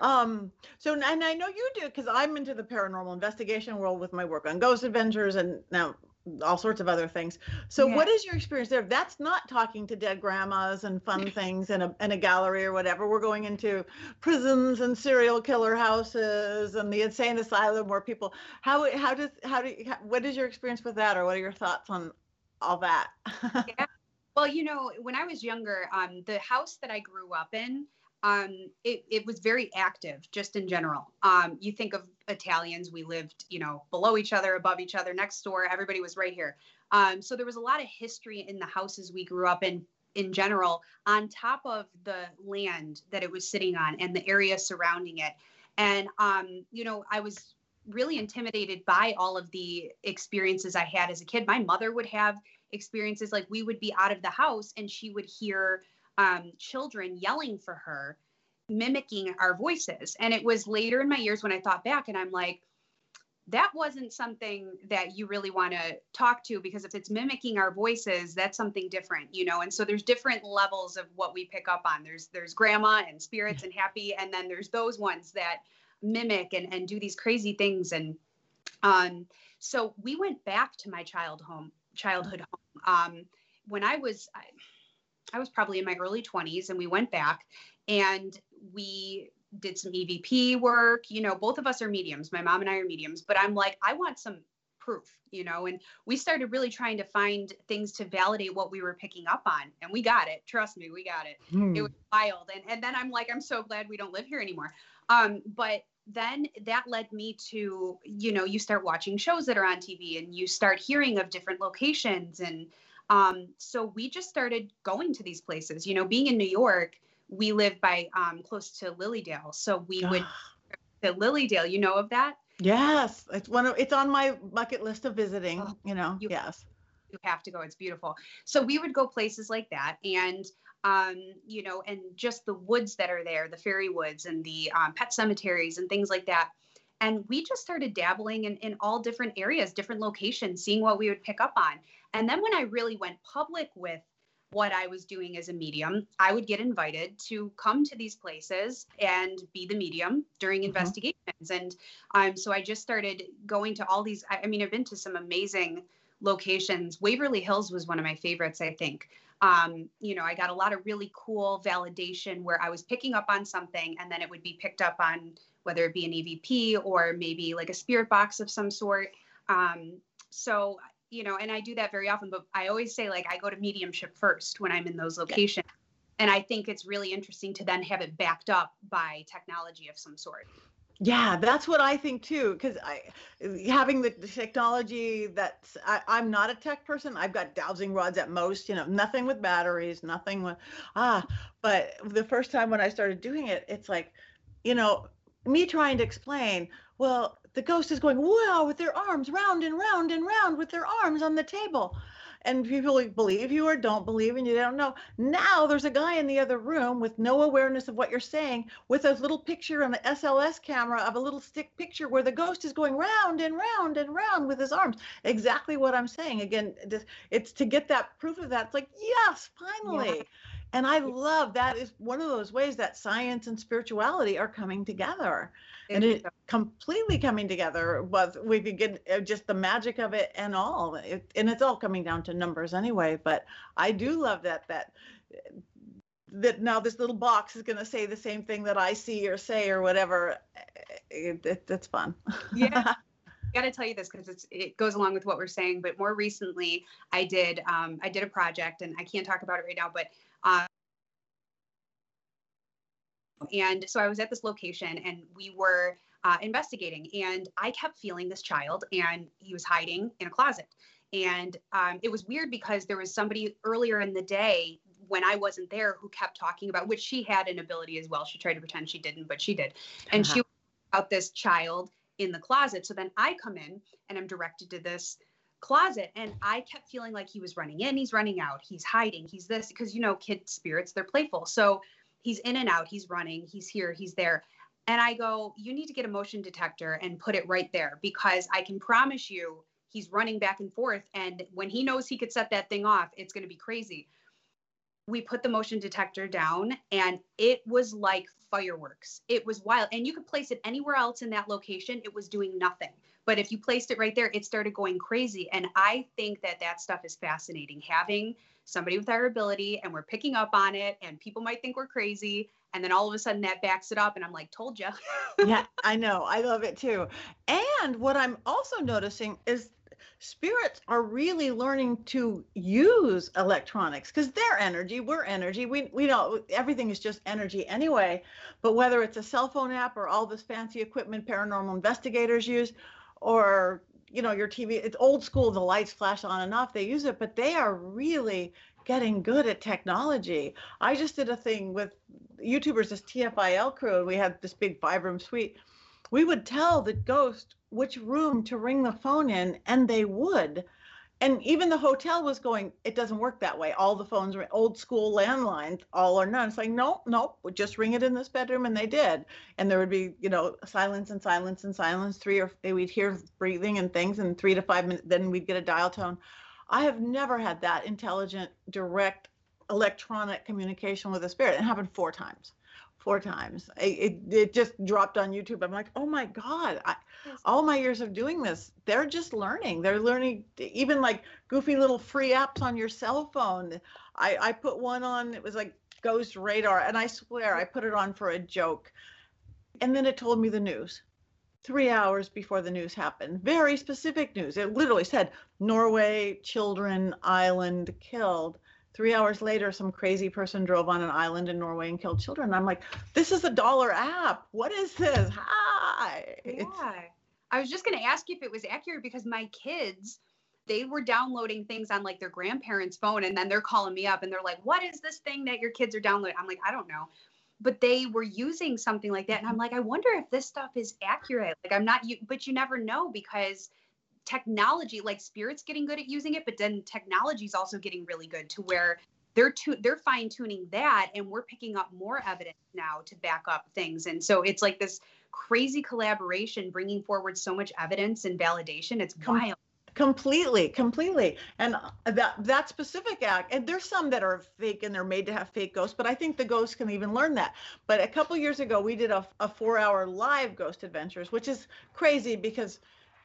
um so and I know you do because I'm into the paranormal investigation world with my work on Ghost Adventures and now all sorts of other things. So yeah. what is your experience there? That's not talking to dead grandmas and fun things in a in a gallery or whatever. We're going into prisons and serial killer houses and the insane asylum where people how how does how do you, what is your experience with that or what are your thoughts on all that. yeah. Well, you know, when I was younger, um, the house that I grew up in, um, it, it was very active just in general. Um, you think of Italians, we lived, you know, below each other, above each other, next door, everybody was right here. Um, so there was a lot of history in the houses we grew up in in general on top of the land that it was sitting on and the area surrounding it. And, um, you know, I was really intimidated by all of the experiences I had as a kid. My mother would have experiences like we would be out of the house and she would hear um, children yelling for her, mimicking our voices. And it was later in my years when I thought back and I'm like, that wasn't something that you really want to talk to because if it's mimicking our voices that's something different you know and so there's different levels of what we pick up on there's there's grandma and spirits and happy and then there's those ones that mimic and, and do these crazy things. And um, so we went back to my child home, childhood home. Um, when I was, I, I was probably in my early 20s, and we went back and we did some EVP work. You know, both of us are mediums. My mom and I are mediums, but I'm like, I want some proof, you know, and we started really trying to find things to validate what we were picking up on. And we got it. Trust me, we got it. Hmm. It was wild. And and then I'm like, I'm so glad we don't live here anymore. Um, but then that led me to, you know, you start watching shows that are on TV and you start hearing of different locations. And um, so we just started going to these places. You know, being in New York, we live by um, close to Lilydale. So we would to Lilydale. You know of that? Yes, it's one of it's on my bucket list of visiting. Oh, you know, you, yes, you have to go. It's beautiful. So we would go places like that, and um, you know, and just the woods that are there, the fairy woods and the um, pet cemeteries and things like that. And we just started dabbling in, in all different areas, different locations, seeing what we would pick up on. And then when I really went public with what I was doing as a medium, I would get invited to come to these places and be the medium during mm-hmm. investigations. And um, so I just started going to all these. I, I mean, I've been to some amazing locations. Waverly Hills was one of my favorites, I think um, you know, I got a lot of really cool validation where I was picking up on something and then it would be picked up on whether it be an EVP or maybe like a spirit box of some sort. Um, so, you know, and I do that very often, but I always say like I go to mediumship first when I'm in those locations. And I think it's really interesting to then have it backed up by technology of some sort. Yeah, that's what I think too. Because I, having the, technology that's, I, I'm not a tech person. I've got dowsing rods at most. You know, nothing with batteries, nothing with, ah. But the first time when I started doing it, it's like, you know, me trying to explain. Well, the ghost is going wow with their arms round and round and round with their arms on the table and people believe you or don't believe and you don't know. Now there's a guy in the other room with no awareness of what you're saying with a little picture on the SLS camera of a little stick picture where the ghost is going round and round and round with his arms. Exactly what I'm saying. Again, it's to get that proof of that. It's like, yes, finally. Yeah. And I love that is one of those ways that science and spirituality are coming together. And it completely coming together was we could get uh, just the magic of it and all. It, and it's all coming down to numbers anyway. But I do love that that that now this little box is going to say the same thing that I see or say or whatever. It, it, it's fun. Yeah. got to tell you this because it goes along with what we're saying. But more recently, I did um, I did a project, and I can't talk about it right now. But um, and so I was at this location and we were uh, investigating, and I kept feeling this child, and he was hiding in a closet. And um, it was weird because there was somebody earlier in the day when I wasn't there who kept talking about, which she had an ability as well. She tried to pretend she didn't, but she did. And uh-huh. she about this child in the closet. So then I come in and I'm directed to this closet and I kept feeling like he was running in, he's running out, he's hiding, he's this because you know kid spirits they're playful. So he's in and out, he's running, he's here, he's there. And I go, you need to get a motion detector and put it right there because I can promise you he's running back and forth and when he knows he could set that thing off, it's going to be crazy. We put the motion detector down and it was like fireworks. It was wild. And you could place it anywhere else in that location, it was doing nothing. But if you placed it right there, it started going crazy. And I think that that stuff is fascinating. Having somebody with our ability and we're picking up on it, and people might think we're crazy. And then all of a sudden that backs it up, and I'm like, told you. yeah, I know. I love it too. And what I'm also noticing is spirits are really learning to use electronics because they're energy we're energy we we know everything is just energy anyway but whether it's a cell phone app or all this fancy equipment paranormal investigators use or you know your tv it's old school the lights flash on and off they use it but they are really getting good at technology. I just did a thing with youtubers this tfil crew and we had this big five room suite. We would tell the ghost which room to ring the phone in and they would and even the hotel was going it doesn't work that way. All the phones are old school landlines all or none. It's like no no just ring it in this bedroom and they did. And there would be you know silence and silence and silence three or we'd hear breathing and things and three to five minutes then we'd get a dial tone. I have never had that intelligent direct electronic communication with a spirit. It happened four times four times. It, it just dropped on YouTube. I'm like, oh my God, I, all my years of doing this, they're just learning. They're learning even like goofy little free apps on your cell phone. I, I put one on, it was like Ghost Radar, and I swear I put it on for a joke. And then it told me the news three hours before the news happened. Very specific news. It literally said Norway, children, island killed three hours later, some crazy person drove on an island in Norway and killed children. I'm like, this is a dollar app. What is this? Hi. Yeah. I was just going to ask you if it was accurate because my kids, they were downloading things on like their grandparents' phone and then they're calling me up and they're like, what is this thing that your kids are downloading? I'm like, I don't know. But they were using something like that. And I'm like, I wonder if this stuff is accurate. Like, I'm not, you, but you never know because technology like spirits getting good at using it but then technology is also getting really good to where they're to, they're fine tuning that and we're picking up more evidence now to back up things. And so it's like this crazy collaboration bringing forward so much evidence and validation. It's wild. completely completely. And uh, that that specific act and there's some that are fake and they're made to have fake ghosts but i think the ghosts can even learn that. But a couple years ago we did a, a four hour live ghost adventures which is crazy because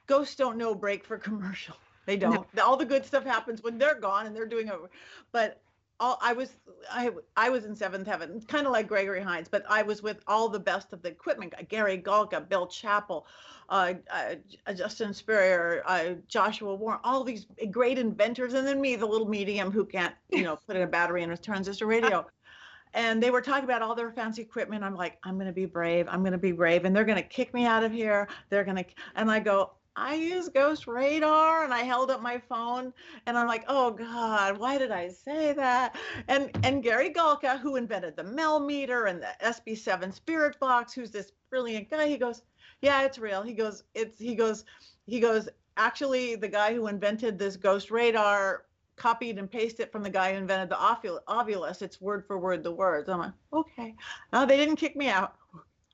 ghosts don't know break for commercial. They don't. No. All the good stuff happens when they're gone and they're doing over. But all I was I I was in seventh heaven, kind of like Gregory Hines, but I was with all the best of the equipment: Gary Galka, Bill Chappell, uh, uh, Justin Spurrier, uh, Joshua Warren, all these great inventors, and then me, the little medium who can't, you know, put in a battery in a transistor radio. and they were talking about all their fancy equipment. I'm like, I'm going to be brave. I'm going to be brave. And they're going to kick me out of here. They're going to, and I go, I use Ghost Radar and I held up my phone and I'm like, oh God, why did I say that? And and Gary Galka, who invented the Mel meter and the SB7 spirit box, who's this brilliant guy, he goes, Yeah, it's real. He goes, it's he goes, he goes, actually the guy who invented this Ghost Radar copied and pasted it from the guy who invented the ovul- Ovilus. It's word for word the words. I'm like, okay. No, they didn't kick me out.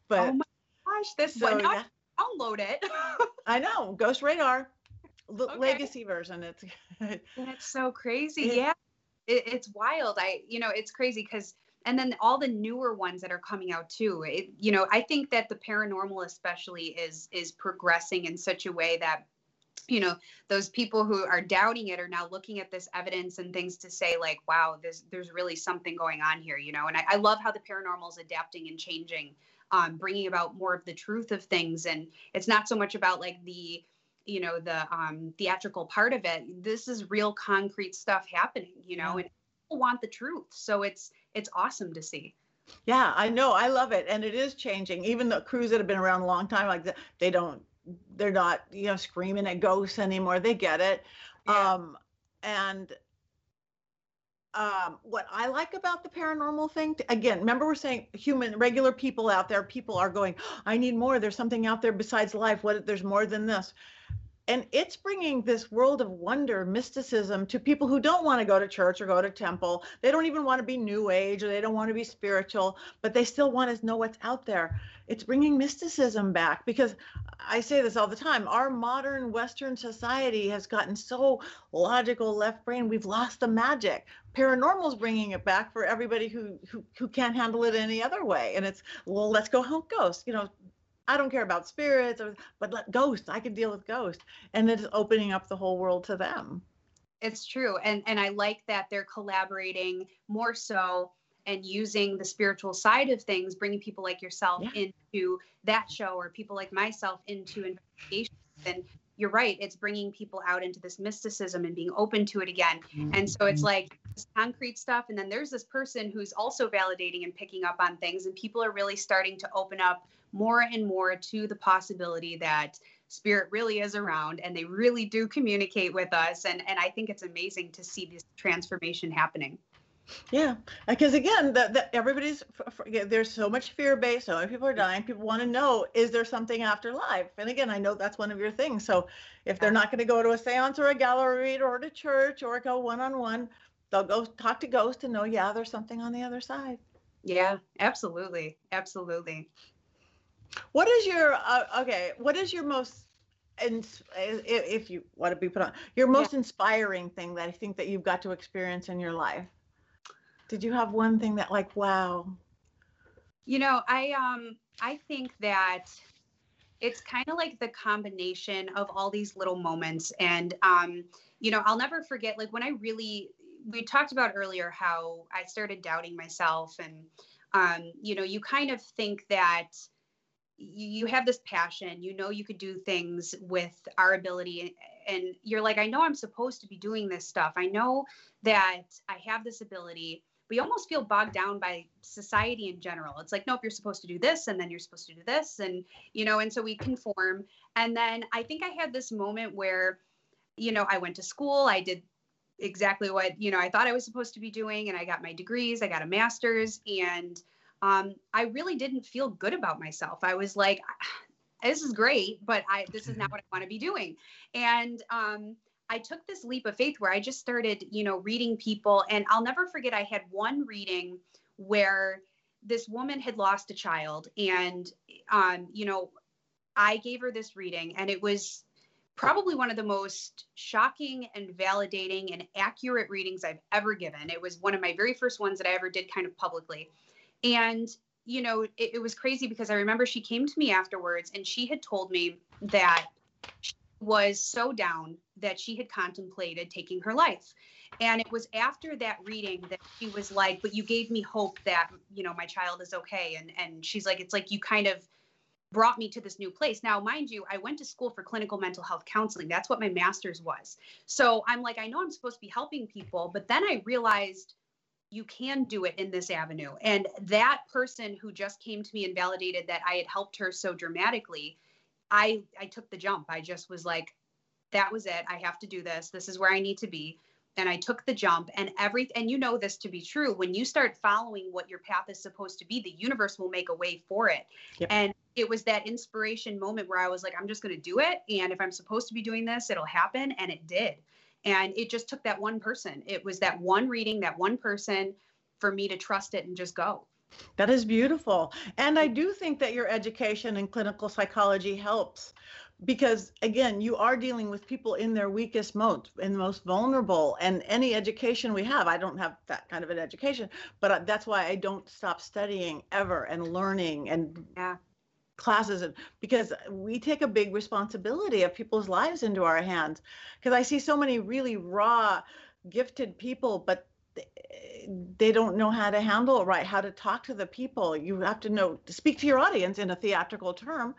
But oh my gosh, this so, so, yeah. Download it. I know, Ghost Radar, Okay. legacy version. It's That's so crazy. It- yeah. It, it's wild. I, you know, it's crazy because, and then all the newer ones that are coming out too. It, you know, I think that the paranormal especially is, is progressing in such a way that, you know, those people who are doubting it are now looking at this evidence and things to say like, wow, there's, there's really something going on here, you know? And I, I love how the paranormal is adapting and changing, um, bringing about more of the truth of things. And it's not so much about like the, you know the um theatrical part of it this is real concrete stuff happening you know Yeah. and people want the truth so it's it's awesome to see yeah, I know, I love it, and it is changing. Even the crews that have been around a long time, like the, they don't, they're not, you know, screaming at ghosts anymore. They get it. Yeah. Um, and um, what I like about the paranormal thing, again, remember we're saying human, regular people out there, people are going, I need more. There's something out there besides life. What? There's more than this. And it's bringing this world of wonder, mysticism to people who don't want to go to church or go to temple. They don't even want to be new age or they don't want to be spiritual, but they still want to know what's out there. It's bringing mysticism back because I say this all the time. Our modern Western society has gotten so logical, left brain. We've lost the magic. Paranormal's bringing it back for everybody who who, who can't handle it any other way. And it's well, let's go hunt ghosts. You know, I don't care about spirits, or, but let ghosts. I can deal with ghosts, and it's opening up the whole world to them. it's true and and i like that they're collaborating more so and using the spiritual side of things bringing people like yourself Yeah. into that show or people like myself into investigations and you're right it's bringing people out into this mysticism and being open to it again And so it's mm-hmm. like this concrete stuff. And then there's this person who's also validating and picking up on things. And people are really starting to open up more and more to the possibility that spirit really is around and they really do communicate with us. And, and I think it's amazing to see this transformation happening. Yeah, because again, the, the, everybody's there's so much fear based. So many people are dying. People want to know is there something after life? And again, I know that's one of your things. So if they're not going to go to a séance or a gallery or to church or go one on one, they'll go talk to ghosts and know yeah, there's something on the other side. Yeah, absolutely. Absolutely. What is your uh, okay? What is your most and if you want to be put on your most inspiring thing that I think that you've got to experience in your life? Did you have one thing that like wow? You know, I um I think that it's kind of like the combination of all these little moments and um you know, I'll never forget like when I really we talked about earlier how I started doubting myself and um you know, you kind of think that you, have this passion, you know you could do things with our ability and you're like I know I'm supposed to be doing this stuff. I know that I have this ability but you almost feel bogged down by society in general. It's like, nope, you're supposed to do this, and then you're supposed to do this, and you know, and so we conform. And then I think I had this moment where, you know, I went to school, I did exactly what you know I thought I was supposed to be doing, and I got my degrees, I got a master's, and um, I really didn't feel good about myself. I was like, this is great, but I this is not what I want to be doing, and um, I took this leap of faith where I just started, you know, reading people. And I'll never forget, I had one reading where this woman had lost a child. And, um, you know, I gave her this reading, and it was probably one of the most shocking and validating and accurate readings I've ever given. It was one of my very first ones that I ever did kind of publicly. And, you know, it, it was crazy because I remember she came to me afterwards and she had told me that she was so down that she had contemplated taking her life. And it was after that reading that she was like, but you gave me hope that, you know, my child is okay. And and she's like, it's like you kind of brought me to this new place. Now, mind you, I went to school for clinical mental health counseling. That's what my master's was. So I'm like, I know I'm supposed to be helping people, but then I realized you can do it in this avenue. And that person who just came to me and validated that I had helped her so dramatically, I I took the jump. I just was like, that was it. I have to do this. This is where I need to be. And I took the jump and every and you know this to be true. When you start following what your path is supposed to be, the universe will make a way for it. Yep. And it was that inspiration moment where I was like, I'm just going to do it. And if I'm supposed to be doing this, it'll happen. And it did. And it just took that one person. It was that one reading, that one person for me to trust it and just go. That is beautiful. And I do think that your education in clinical psychology helps because again you are dealing with people in their weakest mode in the most vulnerable and any education we have i don't have that kind of an education but uh, that's why i don't stop studying ever and learning and yeah classes and because we take a big responsibility of people's lives into our hands because i see so many really raw gifted people but they don't know how to handle it right, how to talk to the people. You have to know to speak to your audience in a theatrical term.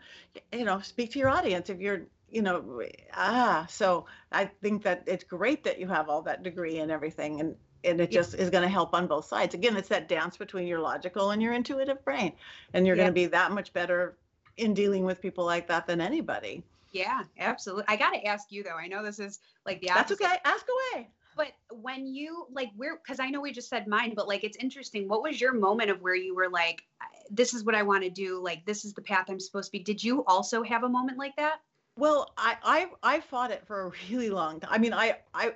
You know, speak to your audience if you're, you know, ah. So I think that it's great that you have all that degree and everything, and and it just is going to help on both sides. Again, it's that dance between your logical and your intuitive brain, and you're yeah. going to be that much better in dealing with people like that than anybody. Yeah, absolutely. I got to ask you though. I know this is like the opposite. That's okay. Ask away. But when you like where because I know we just said mine, but like it's interesting. What was your moment of where you were like, this is what I want to do, like this is the path I'm supposed to be? Did you also have a moment like that? Well, I I I fought it for a really long time. I mean, I I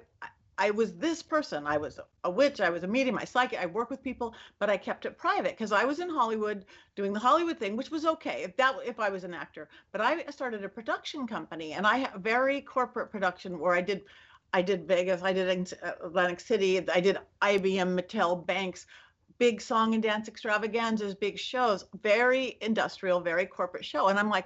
I was this person. I was a witch. I was a medium. I psychic. I work with people, but I kept it private because I was in Hollywood doing the Hollywood thing, which was okay if that if I was an actor. But I started a production company, and I have very corporate production where I did I did Vegas, I did Atlantic uh, City, I did IBM, Mattel, Banks, big song and dance extravaganzas, big shows, very industrial, very corporate show. And I'm like,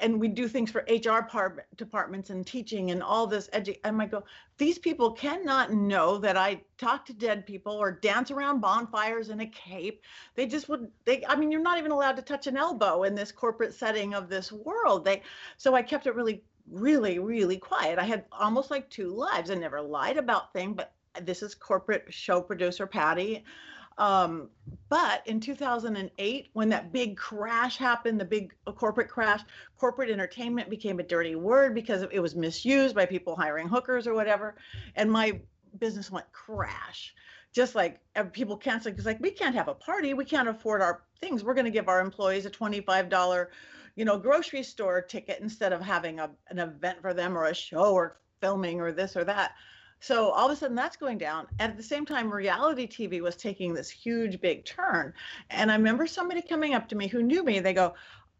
and we do things for HR par- departments and teaching and all this edu- and I go, these people cannot know that I talk to dead people or dance around bonfires in a cape. They just would they I mean you're not even allowed to touch an elbow in this corporate setting of this world. They so I kept it really really, really quiet. I had almost like two lives. I never lied about things, but this is corporate show producer Patti. Um, but in 2008, when that big crash happened, the big uh, corporate crash, corporate entertainment became a dirty word because it was misused by people hiring hookers or whatever. And my business went crash. Just like people canceling because like we can't have a party, we can't afford our things. We're going to give our employees a $25 you know, grocery store ticket instead of having a, an event for them or a show or filming or this or that. So all of a sudden that's going down. And at the same time, reality TV was taking this huge big turn. And I remember somebody coming up to me who knew me. They go,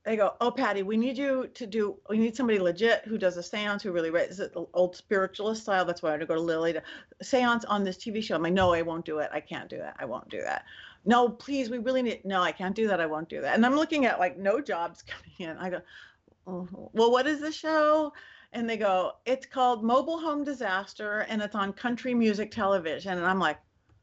they go, oh Patti, we need you to do. We need somebody legit who does a séance, who really is it the old spiritualist style. That's why I had to go to Lily to séance on this TV show. I'm like, no, I won't do it. I can't do that. I won't do that no, please, we really need, no, I can't do that. I won't do that. And I'm looking at like no jobs coming in. I go, oh, well, what is the show? And they go, it's called Mobile Home Disaster and it's on country music television. And I'm like,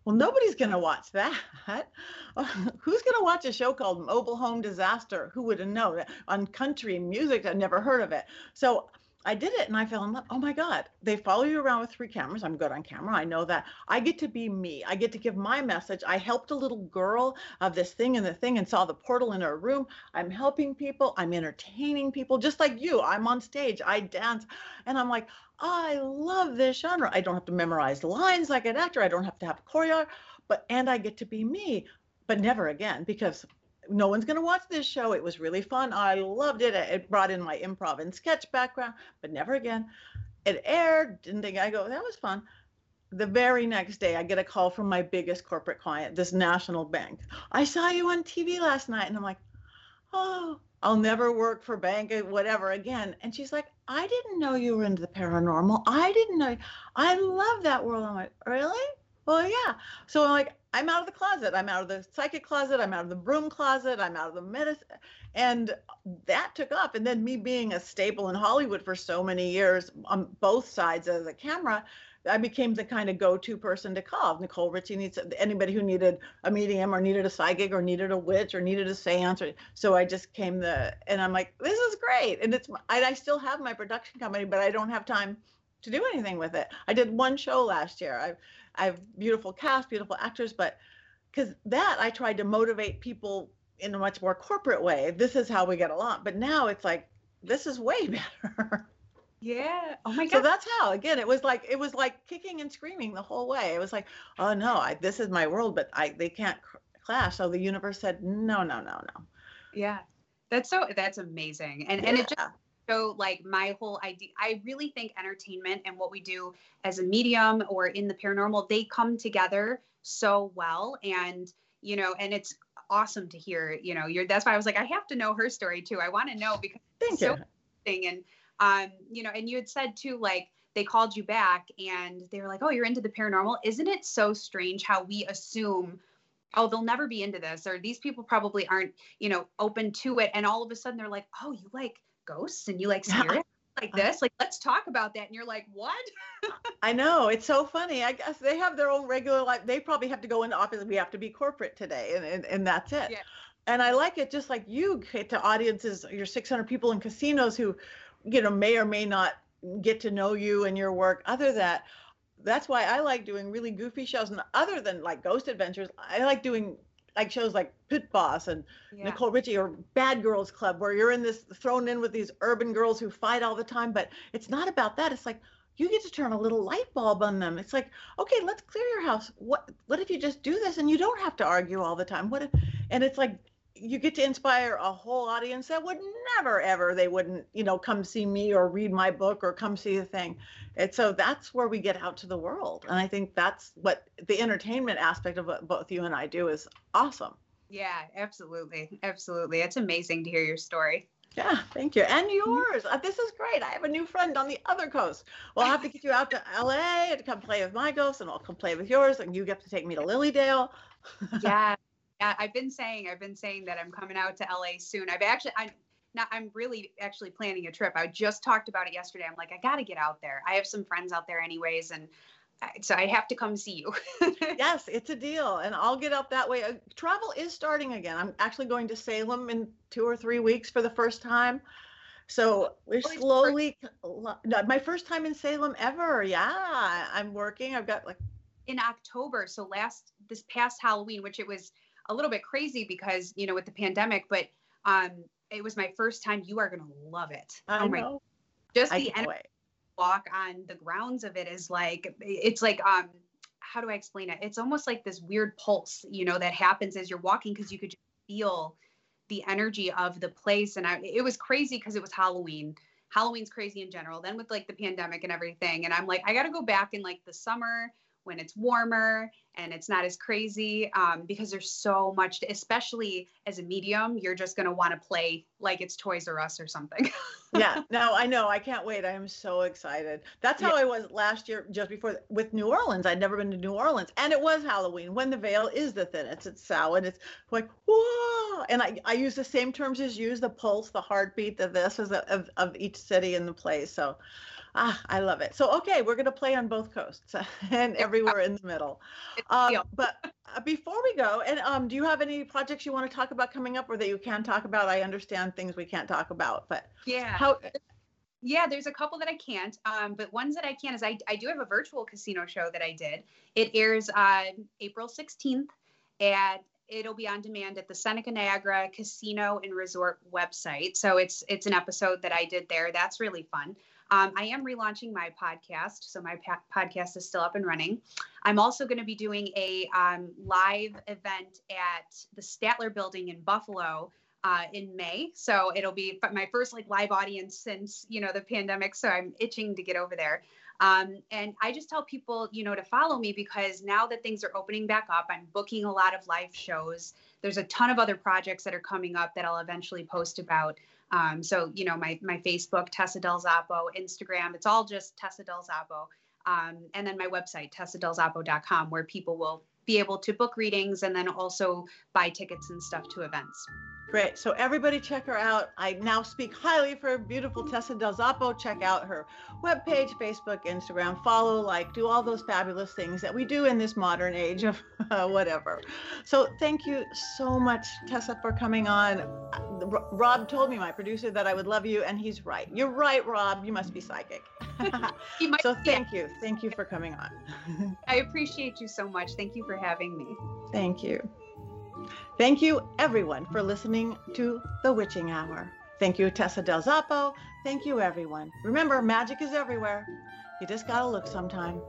well, nobody's going to watch that. Who's going to watch a show called Mobile Home Disaster? Who would know that on country music? I've never heard of it. So I did it and I fell in love. Oh my God. They follow you around with three cameras. I'm good on camera. I know that. I get to be me. I get to give my message. I helped a little girl of this thing and the thing and saw the portal in her room. I'm helping people. I'm entertaining people just like you. I'm on stage. I dance. And I'm like, I love this genre. I don't have to memorize lines like an actor. I don't have to have choreo, but and I get to be me, but never again because no one's going to watch this show. It was really fun. I loved it. It brought in my improv and sketch background, but never again. It aired. Didn't think I go, that was fun. The very next day, I get a call from my biggest corporate client, this national bank. I saw you on TV last night. And I'm like, oh, I'll never work for bank, uh, whatever again. And she's like, I didn't know you were into the paranormal. I didn't know. I love that world. I'm like, really? Well, yeah. So I'm like, I'm out of the closet. I'm out of the psychic closet. I'm out of the broom closet. I'm out of the medicine. And that took off. And then me being a staple in Hollywood for so many years on both sides of the camera, I became the kind of go-to person to call. Nicole Richie needs anybody who needed a medium or needed a psychic or needed a witch or needed a seance. Or, so I just came the, and I'm like, this is great. And it's, I, I still have my production company, but I don't have time to do anything with it. I did one show last year. I I have beautiful cast, beautiful actors, but because that I tried to motivate people in a much more corporate way. This is how we get along. But now it's like this is way better. Yeah. Oh my god. So that's how. Again, it was like it was like kicking and screaming the whole way. It was like, oh no, I, this is my world, but I they can't clash. So the universe said, no, no, no, no. Yeah. That's so that's amazing. And yeah. and it just so like my whole idea I really think entertainment and what we do as a medium or in the paranormal, they come together so well. And you know, and it's awesome to hear, you know, you're that's why I was like, I have to know her story too. I want to know because Thank so interesting. And um, you know, and you had said too, like they called you back and they were like, Oh, you're into the paranormal. Isn't it so strange how we assume oh they'll never be into this or these people probably aren't you know open to it and all of a sudden they're like oh you like ghosts and you like spirits like uh-huh. this like let's talk about that. And you're like what? I know it's so funny. I guess they have their own regular life they probably have to go into office we have to be corporate today and, and, and that's it. Yeah. and i like it just like you get to audiences your 600 people in casinos who you know may or may not get to know you and your work. Other than that that's why I like doing really goofy shows. And other than like Ghost Adventures, I like doing like shows like Pit Boss and yeah. Nicole Richie or Bad Girls Club, where you're in this thrown in with these urban girls who fight all the time. But it's not about that. It's like you get to turn a little light bulb on them. It's like, okay, let's clear your house. What what if you just do this and you don't have to argue all the time? What if and it's like you get to inspire a whole audience that would never ever they wouldn't you know come see me or read my book or come see the thing and so that's where we get out to the world and i think that's what the entertainment aspect of what both you and i do is awesome yeah absolutely absolutely it's amazing to hear your story yeah, thank you. And yours. Uh, this is great. I have a new friend on the other coast. Well, have to get you out to LA to come play with my ghost, and I'll come play with yours, and you get to take me to Lilydale. yeah, I've been saying I've been saying that I'm coming out to LA soon. I've actually I now I'm really actually planning a trip. I just talked about it yesterday. I'm like I got to get out there. I have some friends out there anyways and so I have to come see you. yes, it's a deal, and I'll get up that way. Uh, travel is starting again. I'm actually going to Salem in two or three weeks for the first time. So we're slowly. My first time in Salem ever. Yeah, I'm working. I've got like in October. So last this past Halloween, which it was a little bit crazy because you know with the pandemic, but um, it was my first time. You are gonna love it. I oh my, know. Just I the walk on the grounds of it is like it's like um how do I explain it? It's almost like this weird pulse, you know, that happens as you're walking because you could just feel the energy of the place. And I, it was crazy because it was Halloween. Halloween's crazy in general. Then with like the pandemic and everything, and I'm like, I got to go back in like the summer when it's warmer and it's not as crazy um, because there's so much, to, especially as a medium, you're just going to want to play like it's Toys R Us or something. yeah, no, I know. I can't wait. I am so excited. That's how yeah. I was last year, just before with New Orleans. I'd never been to New Orleans, and it was Halloween when the veil is the thinnest. It's so and It's like whoa, and I I use the same terms as use the pulse, the heartbeat, the this is of of each city in the place. So Ah, I love it. So, okay, we're going to play on both coasts and everywhere in the middle. Um, but uh, before we go, and um, do you have any projects you want to talk about coming up or that you can talk about? I understand things we can't talk about, but yeah. How, yeah, there's a couple that I can't, um, but ones that I can is I, I do have a virtual casino show that I did. It airs on April 16th, and it'll be on demand at the Seneca Niagara Casino and Resort website. So it's it's an episode that I did there. That's really fun. Um, I am relaunching my podcast, so my pa- podcast is still up and running. I'm also going to be doing a um, live event at the Statler Building in Buffalo uh, in May. So it'll be my first like live audience since you know the pandemic. So I'm itching to get over there. Um, and I just tell people, you know, to follow me because now that things are opening back up, I'm booking a lot of live shows. There's a ton of other projects that are coming up that I'll eventually post about. Um, so, you know, my, my Facebook, Tessa Del Zoppo, Instagram, it's all just Tessa Del Zoppo. Um, and then my website, tessadelzoppo.com, where people will be able to book readings and then also buy tickets and stuff to events. Great. So everybody check her out. I now speak highly for beautiful Tessa Del Zoppo. Check out her webpage, Facebook, Instagram, follow, like, do all those fabulous things that we do in this modern age of uh, whatever. So thank you so much, Tessa, for coming on. Rob told me, my producer, that I would love you, and he's right. You're right, Rob. You must be psychic. so thank you. Thank you for coming on. I appreciate you so much. Thank you for having me. Thank you. Thank you, everyone, for listening to The Witching Hour. Thank you, Tessa Del Zoppo. Thank you, everyone. Remember, magic is everywhere. You just got to look sometime.